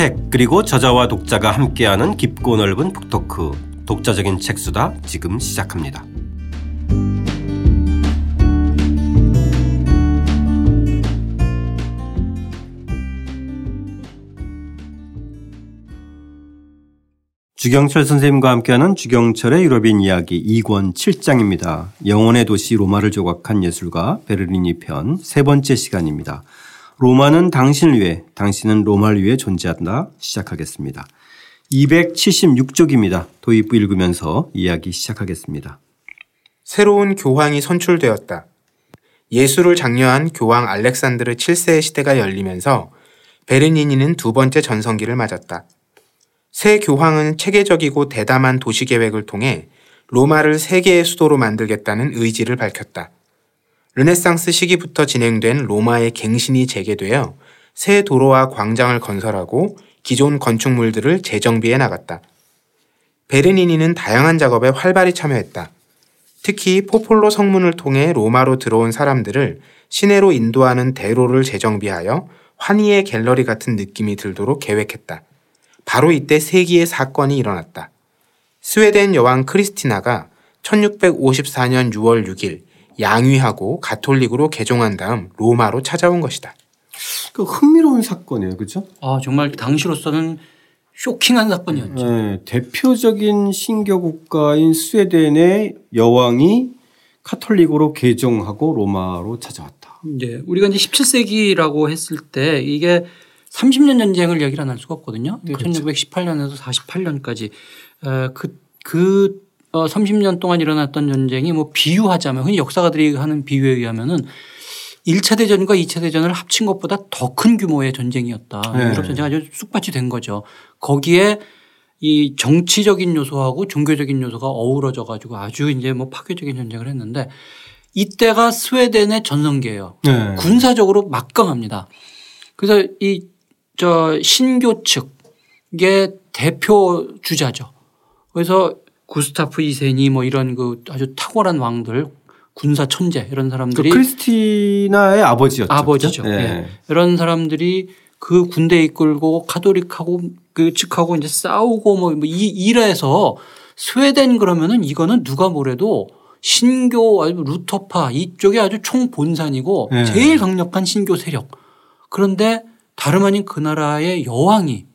책 그리고 저자와 독자가 함께하는 깊고 넓은 북토크 독자적인 책수다 지금 시작합니다. 주경철 선생님과 함께하는 주경철의 유럽인 이야기 2권 7장입니다. 영혼의 도시 로마를 조각한 예술가 베르리니 편세 번째 시간입니다. 로마는 당신을 위해, 당신은 로마를 위해 존재한다. 시작하겠습니다. 276쪽입니다. 도입부 읽으면서 이야기 시작하겠습니다. 새로운 교황이 선출되었다. 예술을 장려한 교황 알렉산드르 7세의 시대가 열리면서 베르니니는 두 번째 전성기를 맞았다. 새 교황은 체계적이고 대담한 도시 계획을 통해 로마를 세계의 수도로 만들겠다는 의지를 밝혔다. 르네상스 시기부터 진행된 로마의 갱신이 재개되어 새 도로와 광장을 건설하고 기존 건축물들을 재정비해 나갔다. 베르니니는 다양한 작업에 활발히 참여했다. 특히 포폴로 성문을 통해 로마로 들어온 사람들을 시내로 인도하는 대로를 재정비하여 환희의 갤러리 같은 느낌이 들도록 계획했다. 바로 이때 세기의 사건이 일어났다. 스웨덴 여왕 크리스티나가 1654년 6월 6일 양위하고 가톨릭으로 개종한 다음 로마로 찾아온 것이다. 그 흥미로운 사건이에요, 그렇죠? 아 정말 당시로서는 쇼킹한 사건이었죠. 네, 대표적인 신교 국가인 스웨덴의 여왕이 카톨릭으로 개종하고 로마로 찾아왔다. 이제 우리가 이제 17세기라고 했을 때 이게 30년 전쟁을 얘기를 안 할 수가 없거든요. 그렇죠. 1918년에서 48년까지 그, 그 어, 30년 동안 일어났던 전쟁이 뭐 비유하자면 흔히 역사가들이 하는 비유에 의하면은 1차 대전과 2차 대전을 합친 것보다 더 큰 규모의 전쟁이었다. 네. 유럽 전쟁 아주 쑥밭이 된 거죠. 거기에 이 정치적인 요소하고 종교적인 요소가 어우러져 가지고 아주 이제 뭐 파괴적인 전쟁을 했는데 이때가 스웨덴의 전성기예요. 네. 군사적으로 막강합니다. 그래서 이 저 신교 측의 대표 주자죠. 그래서 구스타프 2세니 뭐 이런 그 아주 탁월한 왕들 군사 천재 이런 사람들이 그 크리스티나의 아버지였죠. 아버지죠. 네. 네. 이런 사람들이 그 군대 이끌고 카톨릭하고 그 측하고 이제 싸우고 뭐, 뭐이 일해서 스웨덴 그러면은 이거는 누가 뭐래도 신교 루터파 이쪽에 아주 총 본산이고 네. 제일 강력한 신교 세력. 그런데 다름 아닌 그 나라의 여왕이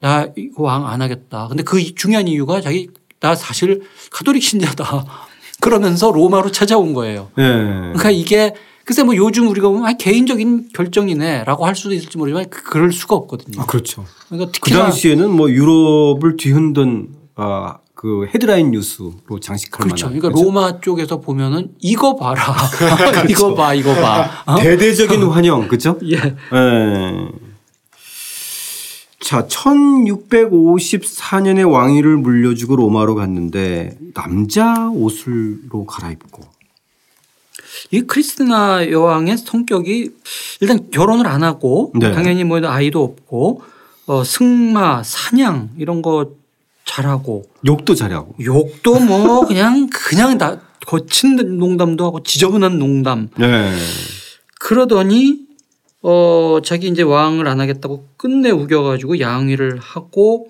나 이거 왕 안 하겠다. 근데 그 중요한 이유가 자기 나 사실 카톨릭 신자다. 그러면서 로마로 찾아온 거예요. 네. 그러니까 이게 글쎄 뭐 요즘 우리가 보면 아, 개인적인 결정이네라고 할 수도 있을지 모르지만 그, 그럴 수가 없거든요. 아, 그렇죠. 그러니까 그 당시에는 뭐 유럽을 뒤흔든 아, 그 헤드라인 뉴스로 장식할 그렇죠. 만한. 그러니까 그렇죠? 로마 쪽에서 보면은 이거 봐라. 그렇죠. 이거 봐, 이거 봐. 어? 대대적인 환영, 그렇죠? 예. 네. 자, 1654년에 왕위를 물려주고 로마로 갔는데 남자 옷을로 갈아입고 이 크리스티나 여왕의 성격이 일단 결혼을 안 하고 네. 당연히 뭐 아이도 없고 어, 승마, 사냥 이런 거 잘하고 욕도 잘하고 욕도 뭐 그냥 그냥 다 거친 농담도 하고 지저분한 농담. 네. 그러더니 어 자기 이제 왕을 안 하겠다고 끝내 우겨가지고 양위를 하고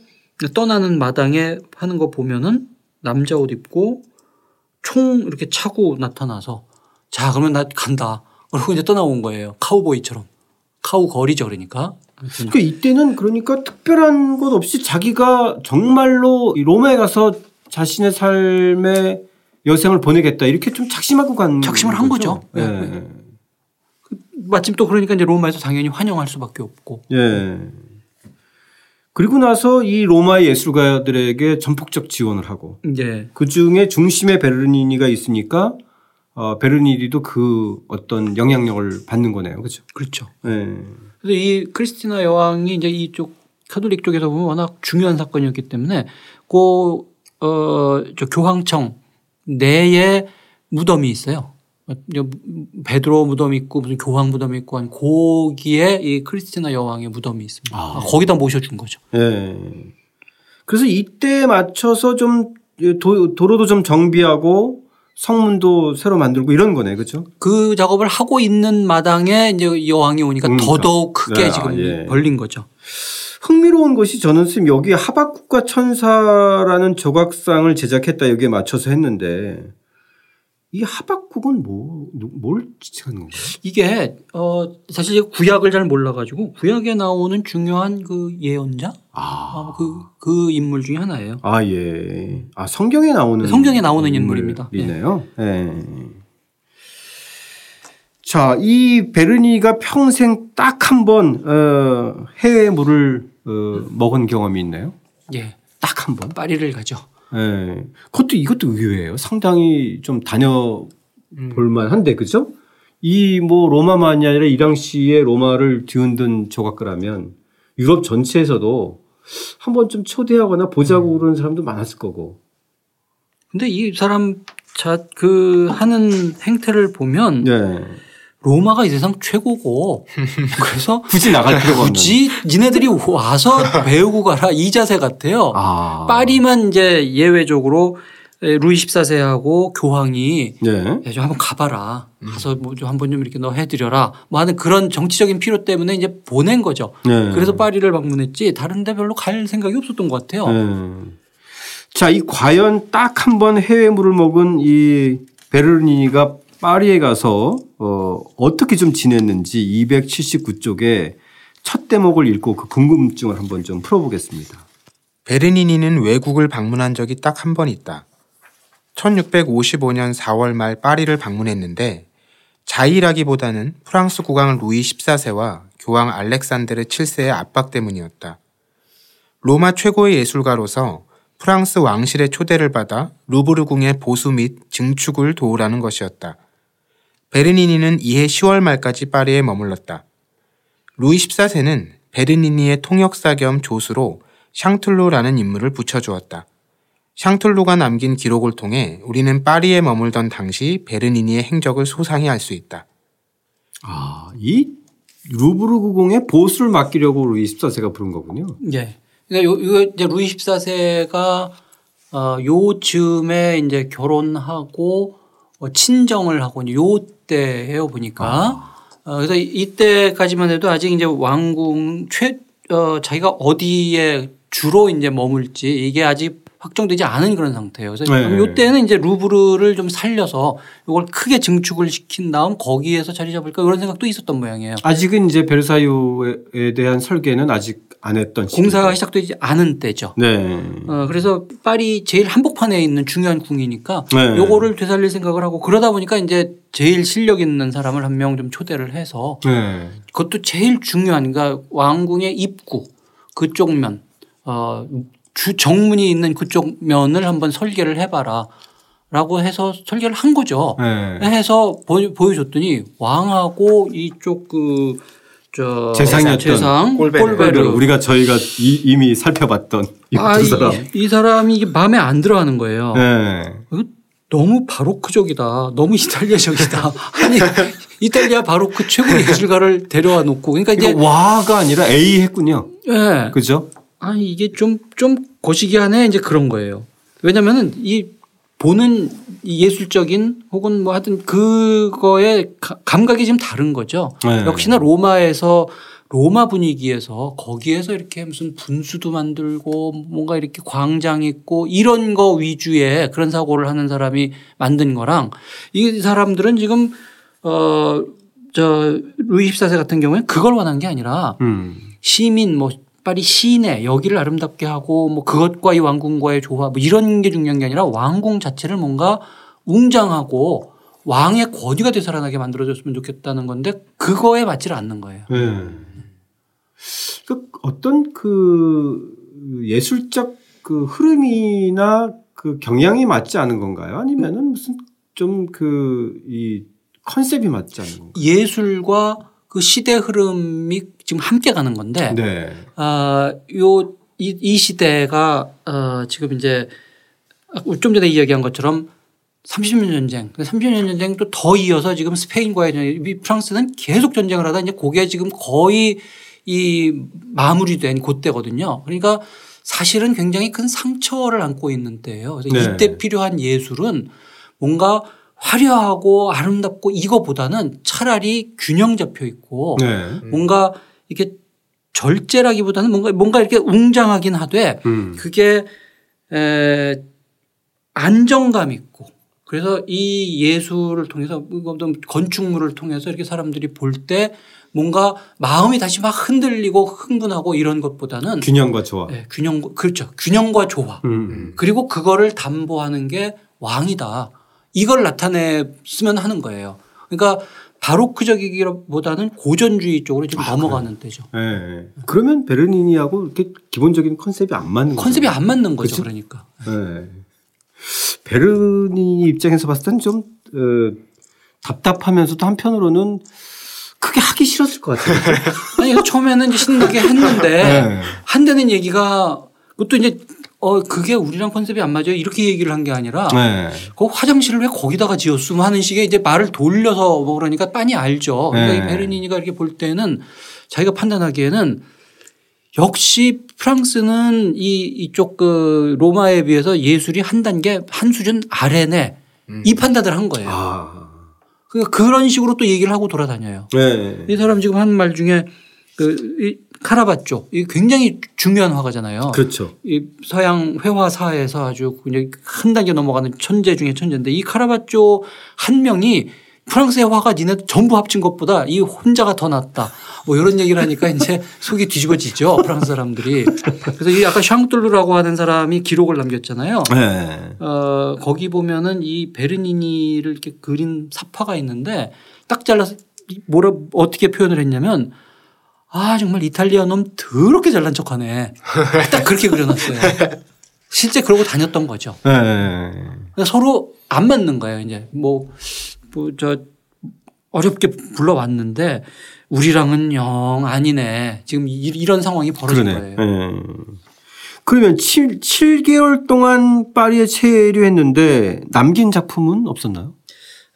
떠나는 마당에 하는 거 보면은 남자 옷 입고 총 이렇게 차고 나타나서 자 그러면 나 간다. 그러고 이제 떠나온 거예요. 카우보이처럼. 카우 거리죠 그러니까. 그러니까 이때는 그러니까 특별한 것 없이 자기가 정말로 로마에 가서 자신의 삶의 여생을 보내겠다 이렇게 좀 작심하고 간 작심을 한 거죠. 네. 네. 마침 또 그러니까 이제 로마에서 당연히 환영할 수밖에 없고. 예. 그리고 나서 이 로마의 예술가들에게 전폭적 지원을 하고 예. 그 중에 중심에 베르니니가 있으니까 어, 베르니니도 그 어떤 영향력을 받는 거네요. 그렇죠. 그렇죠. 예. 그래서 이 크리스티나 여왕이 이제 이쪽 카톨릭 쪽에서 보면 워낙 중요한 사건이었기 때문에 그, 어, 저 교황청 내에 무덤이 있어요. 베드로 무덤 있고 무슨 교황 무덤 있고 한 거기에 이 크리스티나 여왕의 무덤이 있습니다. 아. 거기다 모셔준 거죠. 네. 그래서 이때 맞춰서 좀 도, 도로도 좀 정비하고 성문도 새로 만들고 이런 거네, 그렇죠? 그 작업을 하고 있는 마당에 이제 여왕이 오니까 음, 더더욱 크게 네, 지금 아, 예. 벌린 거죠. 흥미로운 것이 저는 선생님 여기 하박국과 천사라는 조각상을 제작했다 여기에 맞춰서 했는데 이 하박국은 뭐, 뭘 지칭하는 건가요? 이게, 어, 사실 구약을 잘 몰라가지고 구약에 나오는 중요한 그 예언자? 아. 어, 그, 그 인물 중에 하나예요. 아, 예. 아, 성경에 나오는. 성경에 나오는 인물입니다. 이네요. 예. 네. 자, 이 베르니가 평생 딱 한 번, 어, 해외 물을, 어, 먹은 경험이 있나요? 예. 딱 한 번. 파리를 가죠. 예. 그것도 이것도 의외예요. 상당히 좀 다녀 볼만 한데, 그죠? 이 뭐 로마만이 아니라 이 당시에 로마를 뒤흔든 조각가라면 유럽 전체에서도 한 번쯤 초대하거나 보자고 음. 그러는 사람도 많았을 거고. 근데 이 사람 자, 그 하는 행태를 보면 네. 로마가 이 세상 최고고 그래서 굳이 나갈 필요가 굳이 니네들이 와서 배우고 가라 이 자세 같아요. 아. 파리만 이제 예외적으로 루이 14세하고 교황이 네. 좀 한번 가봐라. 가서 뭐 좀 한번 좀 이렇게 너 해드려라. 뭐 하는 그런 정치적인 필요 때문에 이제 보낸 거죠. 네. 그래서 파리를 방문했지 다른 데 별로 갈 생각이 없었던 것 같아요. 네. 자, 이 과연 딱 한 번 해외 물을 먹은 이 베르니가 파리에 가서 어, 어떻게 좀 지냈는지 279쪽에 첫 대목을 읽고 그 궁금증을 한번 좀 풀어보겠습니다. 베르니니는 외국을 방문한 적이 딱 한 번 있다. 1655년 4월 말 파리를 방문했는데 자의라기보다는 프랑스 국왕 루이 14세와 교황 알렉산드르 7세의 압박 때문이었다. 로마 최고의 예술가로서 프랑스 왕실의 초대를 받아 루브르 궁의 보수 및 증축을 도우라는 것이었다. 베르니니는 이해 10월 말까지 파리에 머물렀다. 루이 14세는 베르니니의 통역사 겸 조수로 샹툴로라는 인물을 붙여주었다. 샹툴로가 남긴 기록을 통해 우리는 파리에 머물던 당시 베르니니의 행적을 소상히 알 수 있다. 아, 이 루브르 구공에 보수를 맡기려고 루이 14세가 부른 거군요. 예. 그러니까 요, 요 이제 루이 14세가 어, 요쯤에 이제 결혼하고 어, 친정을 하고 요 때예요 보니까. 아. 어, 그래서 이때까지만 해도 아직 이제 왕궁 최 어, 자기가 어디에 주로 이제 머물지 이게 아직 확정되지 않은 그런 상태예요. 그래서 네. 이때는 이제 루브르를 좀 살려서 이걸 크게 증축을 시킨 다음 거기에서 자리 잡을까 이런 생각도 있었던 모양이에요. 아직은 이제 베르사유에 대한 설계는 아직 안 했던 공사가 시작되지 않은 때죠. 네. 어, 그래서 파리 제일 한복판에 있는 중요한 궁이니까 네. 요거를 되살릴 생각을 하고 그러다 보니까 이제 제일 실력 있는 사람을 한 명 좀 초대를 해서 네. 그것도 제일 중요한 그러니까 왕궁의 입구 그쪽 면 어, 주 정문이 있는 그쪽 면을 한번 설계를 해봐라. 라고 해서 설계를 한 거죠. 네. 해서 보여줬더니 왕하고 이쪽 그, 저. 재상이었던 재상. 꼴베르. 꼴베르. 우리가 저희가 이, 미 살펴봤던 이 아, 사람. 이, 이, 사람이 이게 마음에 안 들어 하는 거예요. 네. 너무 바로크적이다. 너무 이탈리아적이다. 아니, 이탈리아 바로크 최고 예술가를 데려와 놓고. 그러니까 이제. 와가 아니라 A 했군요. 예. 네. 그죠? 아니 이게 좀, 좀 거시기하네 이제 그런 거예요. 왜냐면은 이 보는 예술적인 혹은 뭐 하여튼 그거에 감각이 좀 다른 거죠. 네. 역시나 로마에서 로마 분위기에서 거기에서 이렇게 무슨 분수도 만들고 뭔가 이렇게 광장 있고 이런 거 위주의 그런 사고를 하는 사람이 만든 거랑 이 사람들은 지금 어 저 루이 14세 같은 경우에 그걸 원한 게 아니라 음. 시민 뭐 파리 시내 여기를 아름답게 하고 뭐 그것과 이 왕궁과의 조화 뭐 이런 게 중요한 게 아니라 왕궁 자체를 뭔가 웅장하고 왕의 권위가 되살아나게 만들어줬으면 좋겠다는 건데 그거에 맞지를 않는 거예요. 네. 그 어떤 그 예술적 그 흐름이나 그 경향이 맞지 않은 건가요? 아니면은 무슨 좀 그 이 컨셉이 맞지 않은 건가요? 예술과 그 시대 흐름이 지금 함께 가는 건데, 네. 아, 요, 이, 이 시대가, 어, 지금 이제 좀 전에 이야기한 것처럼 30년 전쟁, 30년 전쟁도 더 이어서 지금 스페인과의 전쟁, 프랑스는 계속 전쟁을 하다 이제 그게 지금 거의 이 마무리된 그때거든요. 그러니까 사실은 굉장히 큰 상처를 안고 있는 때예요. 그래서 네. 이때 필요한 예술은 뭔가 화려하고 아름답고 이거보다는 차라리 균형 잡혀 있고 네. 뭔가 이렇게 절제라기보다는 뭔가 뭔가 이렇게 웅장하긴 하되 음. 그게 에 안정감 있고 그래서 이 예술을 통해서 어떤 건축물을 통해서 이렇게 사람들이 볼 때 뭔가 마음이 다시 막 흔들리고 흥분하고 이런 것보다는 균형과 조화. 예, 균형 그렇죠 균형과 조화 음. 그리고 그거를 담보하는 게 왕이다 이걸 나타냈으면 하는 거예요. 그러니까 바로크적이기보다는 고전주의 쪽으로 지금 넘어가는 때죠. 예. 그러면 베르니니하고 이렇게 기본적인 컨셉이 안 맞는 거죠. 컨셉이 안 맞는 거죠. 그치? 그러니까. 예. 베르니 입장에서 봤을 때는 좀 어, 답답하면서도 한편으로는 크게 하기 싫었을 것 같아요. 아니 처음에는 신나게 했는데 네. 한다는 얘기가 그것도 이제 어 그게 우리랑 컨셉이 안 맞아요 이렇게 얘기를 한 게 아니라 네. 그 화장실을 왜 거기다가 지었음 하는 식의 이제 말을 돌려서 뭐 그러니까 빤히 알죠. 그러니까 네. 이 베르니니가 이렇게 볼 때는 자기가 판단하기에는 역시 프랑스는 이 이쪽 그 로마에 비해서 예술이 한 단계 한 수준 아래네 이 판단을 한 거예요. 아. 그러니까 그런 식으로 또 얘기를 하고 돌아다녀요. 네. 이 사람 지금 한 말 중에 그이 카라바쪼 이 굉장히 중요한 화가잖아요. 그렇죠. 이 서양 회화사에서 아주 그냥 한 단계 넘어가는 천재 중에 천재인데 이 카라바쪼 한 명이 프랑스의 화가 니네 전부 합친 것보다 이 혼자가 더 낫다. 뭐 이런 얘기를 하니까 이제 속이 뒤집어지죠. 프랑스 사람들이. 그래서 이 아까 샹tur르라고 하는 사람이 기록을 남겼잖아요. 네. 어, 거기 보면은 이 베르니니를 이렇게 그린 사파가 있는데 딱 잘라서 뭐라 어떻게 표현을 했냐면 아 정말 이탈리아 놈 더럽게 잘난 척하네. 딱 그렇게 그려놨어요. 실제 그러고 다녔던 거죠. 네. 그러니까 서로 안 맞는 거예요. 이제 뭐 뭐 저 어렵게 불러왔는데 우리랑은 영 아니네. 지금 이- 이런 상황이 벌어진 그러네. 거예요. 네. 그러면 7, 7개월 동안 파리에 체류 했는데 남긴 작품은 없었나요?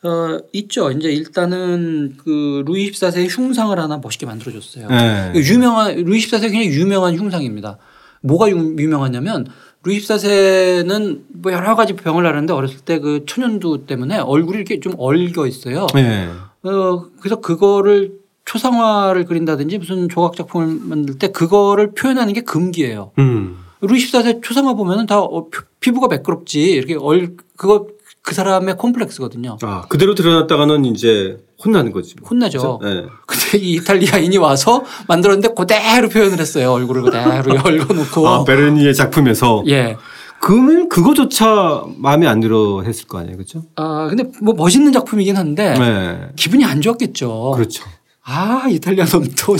어, 있죠. 이제 일단은 그 루이 14세의 흉상을 하나 멋있게 만들어줬어요. 네. 유명한 루이 14세 굉장히 유명한 흉상입니다. 뭐가 유- 유명하냐면 루이 14세는 뭐 여러 가지 병을 앓았는데 어렸을 때 그 천연두 때문에 얼굴이 이렇게 좀 얼겨 있어요. 네. 어, 그래서 그거를 초상화를 그린다든지 무슨 조각 작품을 만들 때 그거를 표현하는 게 금기예요. 음. 루이 14세 초상화 보면은 다 어, 피- 피부가 매끄럽지 이렇게 얼 그거 그 사람의 콤플렉스거든요. 아, 그대로 드러났다가는 이제 혼나는 거지. 뭐. 혼나죠. 네. 근데 이 이탈리아인이 와서 만들었는데 그대로 표현을 했어요. 얼굴을 그대로 열거놓고. 아, 베르니의 작품에서. 예. 그러면 그거조차 마음에 안 들어 했을 거 아니에요. 그렇죠? 아 근데 뭐 멋있는 작품이긴 한데 네. 기분이 안 좋았겠죠. 그렇죠. 아 이탈리아 놈또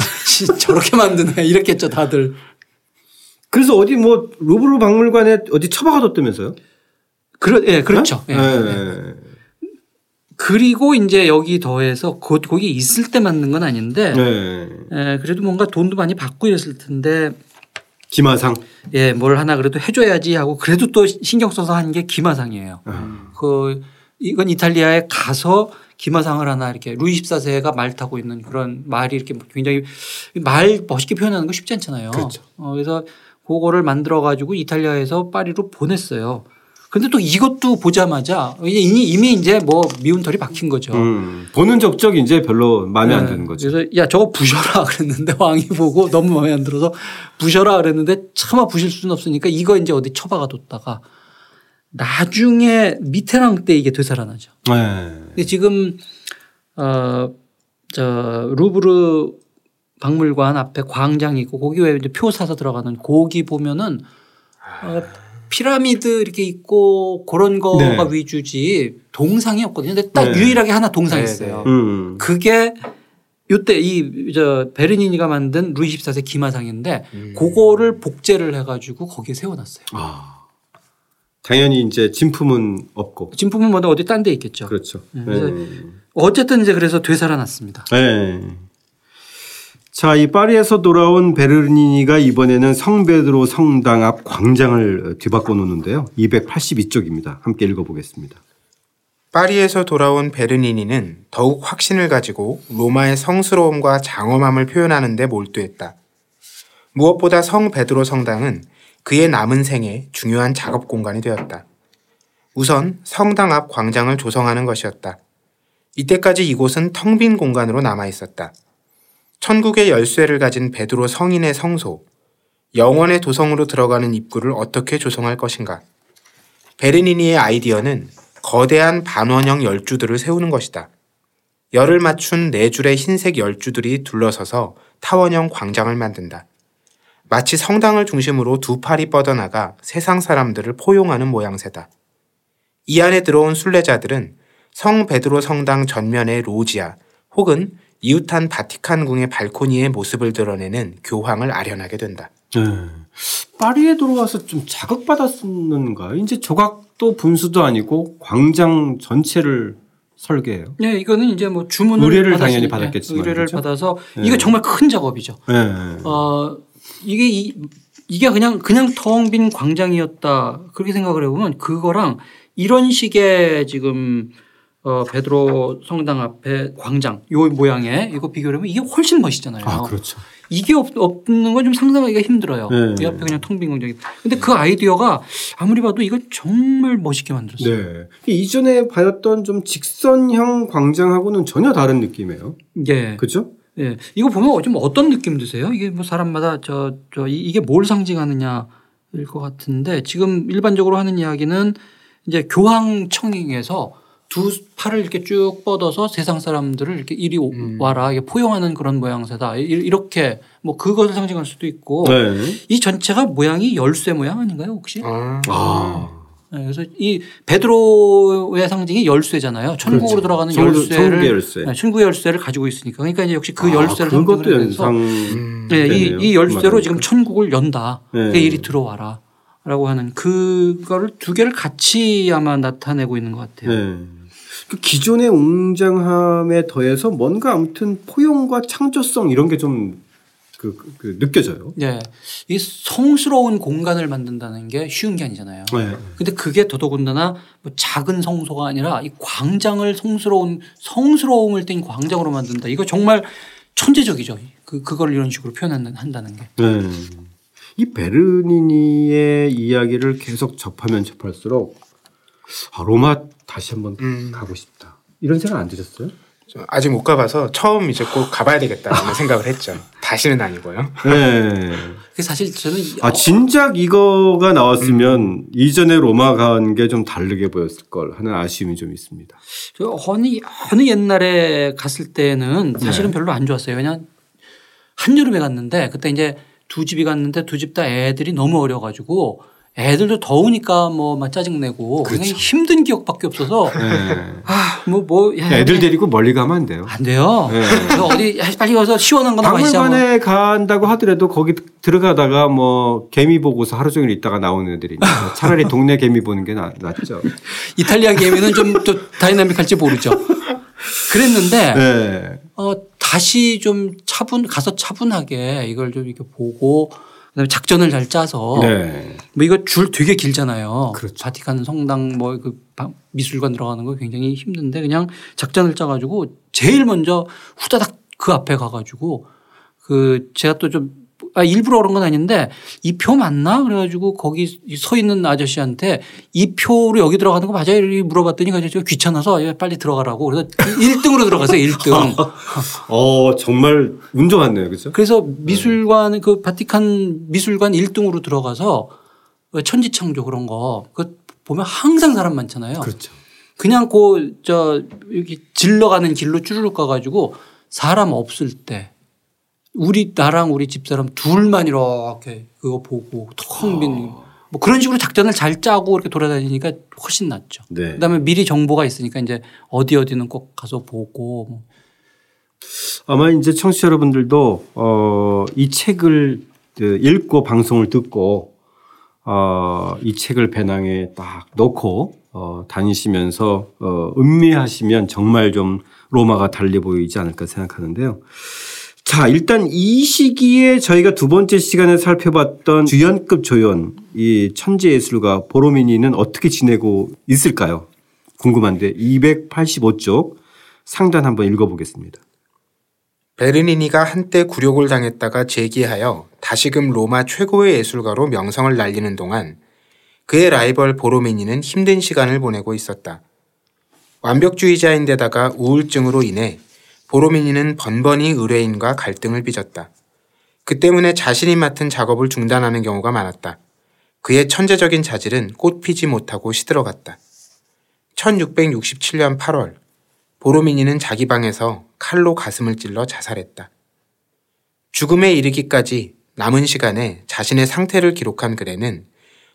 저렇게 만드네 이랬겠죠 다들. 그래서 어디 뭐 루브르 박물관에 어디 처박아뒀다면서요? 그러, 예, 그렇죠. 네? 예, 예. 네. 그리고 이제 여기 더해서 거, 거기 있을 때 만든 건 아닌데 네. 예, 그래도 뭔가 돈도 많이 받고 이랬을 텐데 기마상. 예, 뭘 하나 그래도 해줘야지 하고 그래도 또 신경 써서 한 게 기마상이에요. 아. 그 이건 이탈리아에 가서 기마상을 하나 이렇게 루이 14세가 말 타고 있는 그런 말이 이렇게 굉장히 말 멋있게 표현하는 거 쉽지 않잖아요. 그렇죠. 어, 그래서 그거를 만들어 가지고 이탈리아에서 파리로 보냈어요. 근데 또 이것도 보자마자 이미, 이미 이제 뭐 미운 털이 박힌 거죠. 음. 보는 적적 이제 별로 마음에 안 네. 드는 거죠. 그래서 야 저거 부셔라 그랬는데 왕이 보고 너무 마음에 안 들어서 부셔라 그랬는데 차마 부실 수는 없으니까 이거 이제 어디 처박아 뒀다가 나중에 미테랑 때 이게 되살아나죠. 네. 근데 지금 어저 루브르 박물관 앞에 광장이 있고 거기 왜 이제 표 사서 들어가는 거기 보면은 어 피라미드 이렇게 있고 그런 거가 네. 위주지 동상이 없거든요. 근데 딱 네. 유일하게 하나 동상이 네, 있어요. 음. 그게 요때 이 저 베르니니가 만든 루이 14세 기마상인데 음. 그거를 복제를 해가지고 거기에 세워놨어요. 아. 당연히 이제 진품은 없고. 진품은 뭐다 어디 딴 데 있겠죠. 그렇죠. 네, 네. 어쨌든 이제 그래서 되살아났습니다. 네. 자, 이 파리에서 돌아온 베르니니가 이번에는 성베드로 성당 앞 광장을 뒤바꿔 놓는데요. 282쪽입니다. 함께 읽어보겠습니다. 파리에서 돌아온 베르니니는 더욱 확신을 가지고 로마의 성스러움과 장엄함을 표현하는 데 몰두했다. 무엇보다 성 베드로 성당은 그의 남은 생에 중요한 작업 공간이 되었다. 우선 성당 앞 광장을 조성하는 것이었다. 이때까지 이곳은 텅 빈 공간으로 남아 있었다. 천국의 열쇠를 가진 베드로 성인의 성소, 영원의 도성으로 들어가는 입구를 어떻게 조성할 것인가? 베르니니의 아이디어는 거대한 반원형 열주들을 세우는 것이다. 열을 맞춘 네 줄의 흰색 열주들이 둘러서서 타원형 광장을 만든다. 마치 성당을 중심으로 두 팔이 뻗어나가 세상 사람들을 포용하는 모양새다. 이 안에 들어온 순례자들은 성 베드로 성당 전면의 로지아 혹은 이웃한 바티칸궁의 발코니의 모습을 드러내는 교황을 아련하게 된다. 네. 파리에 들어와서 좀 자극받았는가? 이제 조각도 분수도 아니고 광장 전체를 설계해요. 네, 이거는 이제 뭐 주문을 의뢰를 당연히 받았겠지만, 의뢰를 그렇죠? 받아서 네. 이거 정말 큰 작업이죠. 네. 어 이게 이, 이게 그냥 그냥 텅 빈 광장이었다 그렇게 생각을 해보면 그거랑 이런 식의 지금 어 베드로 성당 앞에 광장 요 모양의 이거 비교를 하면 이게 훨씬 멋있잖아요. 아, 그렇죠. 이게 없, 없는 건 좀 상상하기가 힘들어요. 네. 이 앞에 그냥 텅빈 광장이. 근데 그 아이디어가 아무리 봐도 이거 정말 멋있게 만들었어요. 네. 이전에 봤던 좀 직선형 광장하고는 전혀 다른 느낌이에요. 예. 그죠? 예. 이거 보면 좀 어떤 느낌 드세요? 이게 뭐 사람마다 저, 저, 이- 이게 뭘 상징하느냐일 것 같은데 지금 일반적으로 하는 이야기는 이제 교황청에서 두 팔을 이렇게 쭉 뻗어서 세상 사람들을 이렇게 이리 오- 음. 와라 이게 포용하는 그런 모양새다. 이- 이렇게 뭐 그것을 상징할 수도 있고 네. 이 전체가 모양이 열쇠 모양 아닌가요 혹시? 아, 아. 네, 그래서 이 베드로의 상징이 열쇠잖아요. 천국으로 그렇죠. 들어가는 성- 열쇠를 열쇠. 네, 천국의 열쇠를 가지고 있으니까 그러니까 이제 역시 그 아, 열쇠를 그것도 연상. 음. 네, 이, 되네요. 이 열쇠로 맞아요. 지금 천국을 연다. 네. 그 일이 들어와라. 라고 하는 그거를 두 개를 같이 아마 나타내고 있는 것 같아요. 네. 그 기존의 웅장함에 더해서 뭔가 아무튼 포용과 창조성 이런 게좀 그, 그, 그 느껴져요. 네. 이 성스러운 공간을 만든다는 게 쉬운 게 아니잖아요. 네. 근데 그게 더더군다나 뭐 작은 성소가 아니라 이 광장을 성스러운 성스러움을 띤 광장으로 만든다. 이거 정말 천재적이죠. 그 그걸 이런 식으로 표현한다는 게. 네. 이 베르니니의 이야기를 계속 접하면 접할수록 아, 로마 다시 한번 음. 가고 싶다. 이런 생각 안 드셨어요? 저 아직 못 가봐서 처음 이제 꼭 가봐야 되겠다는 생각을 했죠. 다시는 아니고요. 네. 그 사실 저는 아 어, 진작 이거가 나왔으면 이전에 로마 간 게 좀 다르게 보였을 걸 하는 아쉬움이 좀 있습니다. 저 어느 어느 옛날에 갔을 때는 사실은 네. 별로 안 좋았어요. 왜냐 한 여름에 갔는데 그때 이제 두 집이 갔는데 두 집 다 애들이 너무 어려 가지고 애들도 더우니까 뭐 막 짜증내고 그렇죠. 힘든 기억밖에 없어서 네. 아뭐 뭐 애들 데리고 멀리 가면 안 돼요. 안 돼요. 네. 어디 빨리 가서 시원한 거나 마시자. 뭐. 박물관에 간다고 하더라도 거기 들어가다가 뭐 개미 보고서 하루 종일 있다가 나오는 애들이니까 차라리 동네 개미 보는 게 나, 낫죠. 이탈리아 개미는 좀 또 dynamic할지 모르죠. 그랬는데 네. 어, 다시 좀 차분 가서 차분하게 이걸 좀 이렇게 보고 그다음에 작전을 잘 짜서 네. 뭐 이거 줄 되게 길잖아요. 그렇죠. 바티칸 성당 뭐 그 미술관 들어가는 거 굉장히 힘든데 그냥 작전을 짜가지고 제일 먼저 후다닥 그 앞에 가가지고 그 제가 또 좀 아, 일부러 그런 건 아닌데 이 표 맞나? 그래가지고 거기 서 있는 아저씨한테 이 표로 여기 들어가는 거 맞아요? 이렇게 물어봤더니 그 아저씨가 귀찮아서 예, 빨리 들어가라고 그래서 1등으로 들어가세요. 1등. 어 정말 운 좋았네요, 그죠? 그래서 미술관 그 바티칸 미술관 1등으로 들어가서 천지창조 그런 거 그 보면 항상 사람 많잖아요. 그렇죠. 그냥 그 저 여기 질러 가는 길로 쭈르륵 가가지고 사람 없을 때 우리 나랑 우리 집사람 둘만 이렇게 그거 보고 텅빈뭐 그런 식으로 작전을 잘 짜고 이렇게 돌아다니니까 훨씬 낫죠. 네. 그다음에 미리 정보가 있으니까 이제 어디 어디는 꼭 가서 보고 뭐 아마 이제 청취자 여러분들도 어, 이 책을 그 읽고 방송을 듣고 어, 이 책을 배낭에 딱 넣고 어, 다니시면서 어, 음미하시면 정말 좀 로마가 달리 보이지 않을까 생각하는데요. 자, 일단 이 시기에 저희가 두 번째 시간에 살펴봤던 주연급 조연 이 천재예술가 보로미니는 어떻게 지내고 있을까요? 궁금한데 285쪽 상단 한번 읽어보겠습니다. 베르니니가 한때 굴욕을 당했다가 재기하여 다시금 로마 최고의 예술가로 명성을 날리는 동안 그의 라이벌 보로미니는 힘든 시간을 보내고 있었다. 완벽주의자인데다가 우울증으로 인해 보로미니는 번번이 의뢰인과 갈등을 빚었다. 그 때문에 자신이 맡은 작업을 중단하는 경우가 많았다. 그의 천재적인 자질은 꽃 피지 못하고 시들어갔다. 1667년 8월 보로미니는 자기 방에서 칼로 가슴을 찔러 자살했다. 죽음에 이르기까지 남은 시간에 자신의 상태를 기록한 글에는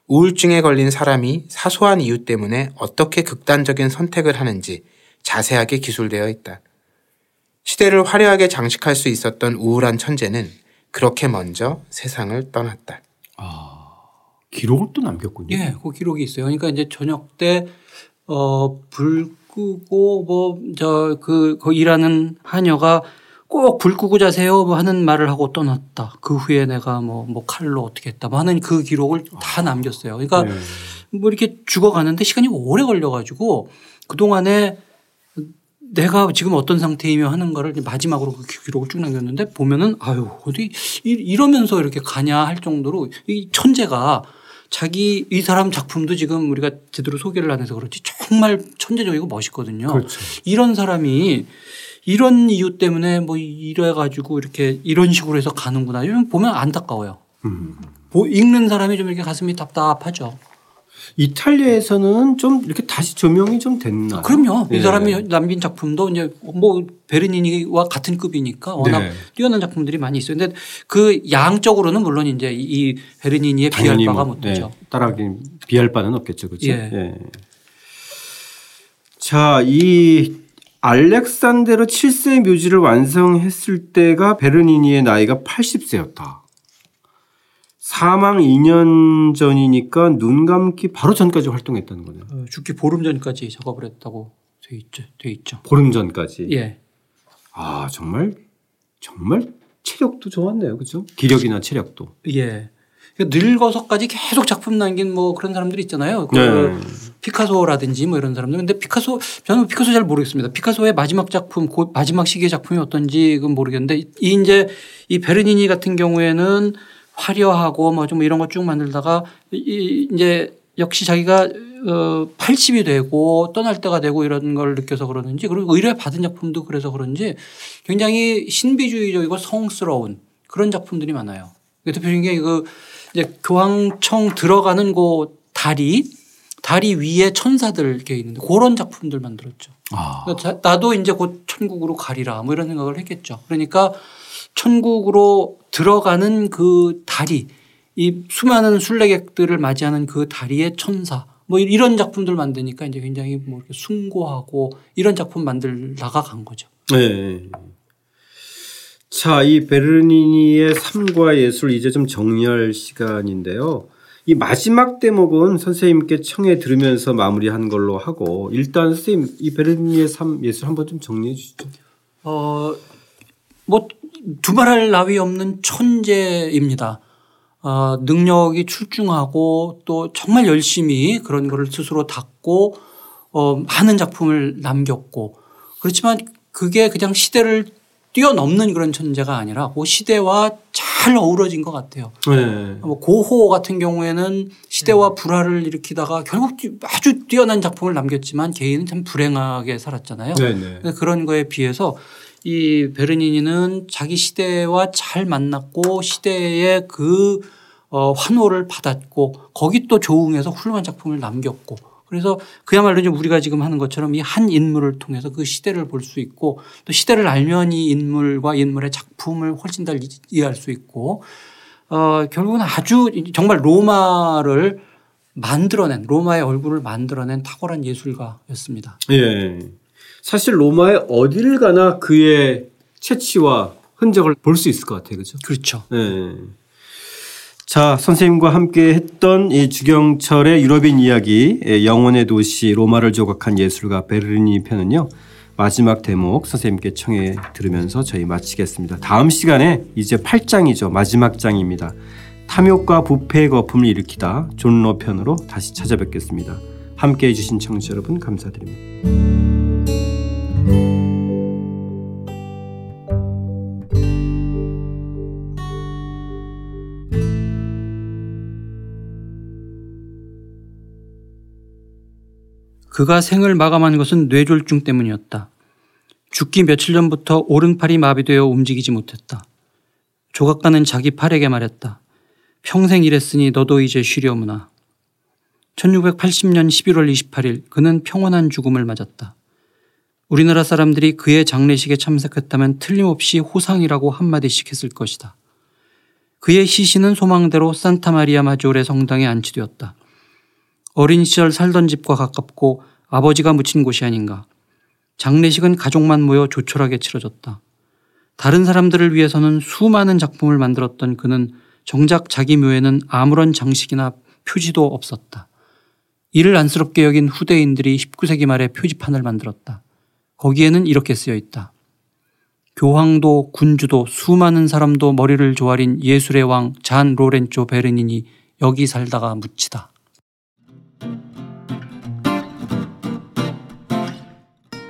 우울증에 걸린 사람이 사소한 이유 때문에 어떻게 극단적인 선택을 하는지 자세하게 기술되어 있다. 시대를 화려하게 장식할 수 있었던 우울한 천재는 그렇게 먼저 세상을 떠났다. 아, 기록을 또 남겼군요. 예, 그 기록이 있어요. 그러니까 이제 저녁 때, 어, 불 끄고 뭐, 저, 그, 그 일하는 하녀가 꼭 불 끄고 자세요 뭐 하는 말을 하고 떠났다. 그 후에 내가 뭐, 뭐 칼로 어떻게 했다 뭐 하는 그 기록을 다 남겼어요. 그러니까 네. 뭐 이렇게 죽어가는데 시간이 오래 걸려가지고 그동안에 내가 지금 어떤 상태이며 하는 거를 마지막으로 그 기록을 쭉 남겼는데 보면은 아유 어디 이- 이러면서 이렇게 가냐 할 정도로 이 천재가 자기 이 사람 작품도 지금 우리가 제대로 소개를 안 해서 그렇지 정말 천재적이고 멋있거든요. 그렇죠. 이런 사람이 이런 이유 때문에 뭐 이래 가지고 이렇게 이런 식으로 해서 가는구나. 이런 보면 안타까워요. 음. 보- 읽는 사람이 좀 이렇게 가슴이 답답하죠. 이탈리아에서는 좀 이렇게 다시 조명이 좀 됐나? 그럼요. 예. 이 사람이 남긴 작품도 이제 뭐 베르니니와 같은 급이니까 워낙 네. 뛰어난 작품들이 많이 있어요. 근데 그 양적으로는 물론 이제 이 베르니니에 비할 바가 뭐, 못되죠. 예, 따라하기 비할 바는 없겠죠, 그렇죠? 예. 자, 이 알렉산데르 7세 묘지를 완성했을 때가 베르니니의 나이가 80세였다. 사망 2년 전이니까 눈 감기 바로 전까지 활동했다는 거네요. 어, 죽기 보름 전까지 작업을 했다고 돼 있죠. 돼 있죠. 보름 전까지. 예. 아, 정말 정말 체력도 좋았네요. 그렇죠? 기력이나 체력도. 예. 그러니까 늙어서까지 계속 작품 남긴 뭐 그런 사람들이 있잖아요. 그 네. 피카소라든지 뭐 이런 사람들. 근데 피카소 저는 피카소 잘 모르겠습니다. 피카소의 마지막 작품, 그 마지막 시기의 작품이 어떤지 그건 모르겠는데 이 이제 이 베르니니 같은 경우에는 화려하고 뭐 좀 이런 거 쭉 만들다가 이 이제 역시 자기가 어 80이 되고 떠날 때가 되고 이런 걸 느껴서 그러는지 그리고 의뢰 받은 작품도 그래서 그런지 굉장히 신비주의적이고 성스러운 그런 작품들이 많아요. 그 대표적인 게 그 이제 교황청 들어가는 그 다리 다리 위에 천사들 이렇게 있는데 그런 작품들 만들었죠. 아. 그러니까 자- 나도 이제 곧 천국으로 가리라 뭐 이런 생각을 했겠죠. 그러니까 천국으로 들어가는 그 다리 이 수많은 순례객들을 맞이하는 그 다리의 천사 뭐 이런 작품들 만드니까 이제 굉장히 뭐 이렇게 숭고하고 이런 작품 만들다가 간 거죠. 네. 자, 이 베르니니의 삶과 예술 이제 좀 정리할 시간인데요. 이 마지막 대목은 선생님께 청해 들으면서 마무리한 걸로 하고 일단 선생님 이 베르니니의 삶 예술 한번 좀 정리해 주시죠. 어, 뭐 두말할 나위 없는 천재입니다. 어, 능력이 출중하고 또 정말 열심히 그런 거를 스스로 닦고 어, 많은 작품을 남겼고 그렇지만 그게 그냥 시대를 뛰어넘는 그런 천재가 아니라 그 시대와 잘 어우러진 것 같아요. 네. 뭐 고호 같은 경우에는 시대와 불화를 일으키다가 결국 아주 뛰어난 작품을 남겼지만 개인은 참 불행하게 살았잖아요. 네, 네. 그런 거에 비해서 이 베르니니는 자기 시대와 잘 만났고 시대의 그 어, 환호를 받았고 거기 또 조응해서 훌륭한 작품을 남겼고 그래서 그야말로 이제 우리가 지금 하는 것처럼 이 한 인물을 통해서 그 시대를 볼 수 있고 또 시대를 알면 이 인물과 인물의 작품을 훨씬 더 이- 이해할 수 있고 어, 결국은 아주 정말 로마를 만들어낸 로마의 얼굴을 만들어낸 탁월한 예술가였습니다. 예. 사실 로마의 어디를 가나 그의 채취와 흔적을 볼 수 있을 것 같아요. 그렇죠? 그렇죠. 네. 자, 선생님과 함께 했던 이 주경철의 유럽인 이야기, 예, 영혼의 도시 로마를 조각한 예술가 베르니 편은요. 마지막 대목 선생님께 청해 들으면서 저희 마치겠습니다. 다음 시간에 이제 8장이죠. 마지막 장입니다. 탐욕과 부패의 거품을 일으키다 존로 편으로 다시 찾아뵙겠습니다. 함께 해주신 청취자 여러분 감사드립니다. 그가 생을 마감한 것은 뇌졸중 때문이었다. 죽기 며칠 전부터 오른팔이 마비되어 움직이지 못했다. 조각가는 자기 팔에게 말했다. 평생 일했으니 너도 이제 쉬려무나. 1680년 11월 28일 그는 평온한 죽음을 맞았다. 우리나라 사람들이 그의 장례식에 참석했다면 틀림없이 호상이라고 한마디씩 했을 것이다. 그의 시신은 소망대로 산타마리아 마조레 성당에 안치되었다. 어린 시절 살던 집과 가깝고 아버지가 묻힌 곳이 아닌가. 장례식은 가족만 모여 조촐하게 치러졌다. 다른 사람들을 위해서는 수많은 작품을 만들었던 그는 정작 자기 묘에는 아무런 장식이나 표지도 없었다. 이를 안쓰럽게 여긴 후대인들이 19세기 말에 표지판을 만들었다. 거기에는 이렇게 쓰여 있다. 교황도 군주도 수많은 사람도 머리를 조아린 예술의 왕 잔 로렌조 베르닌이 여기 살다가 묻히다.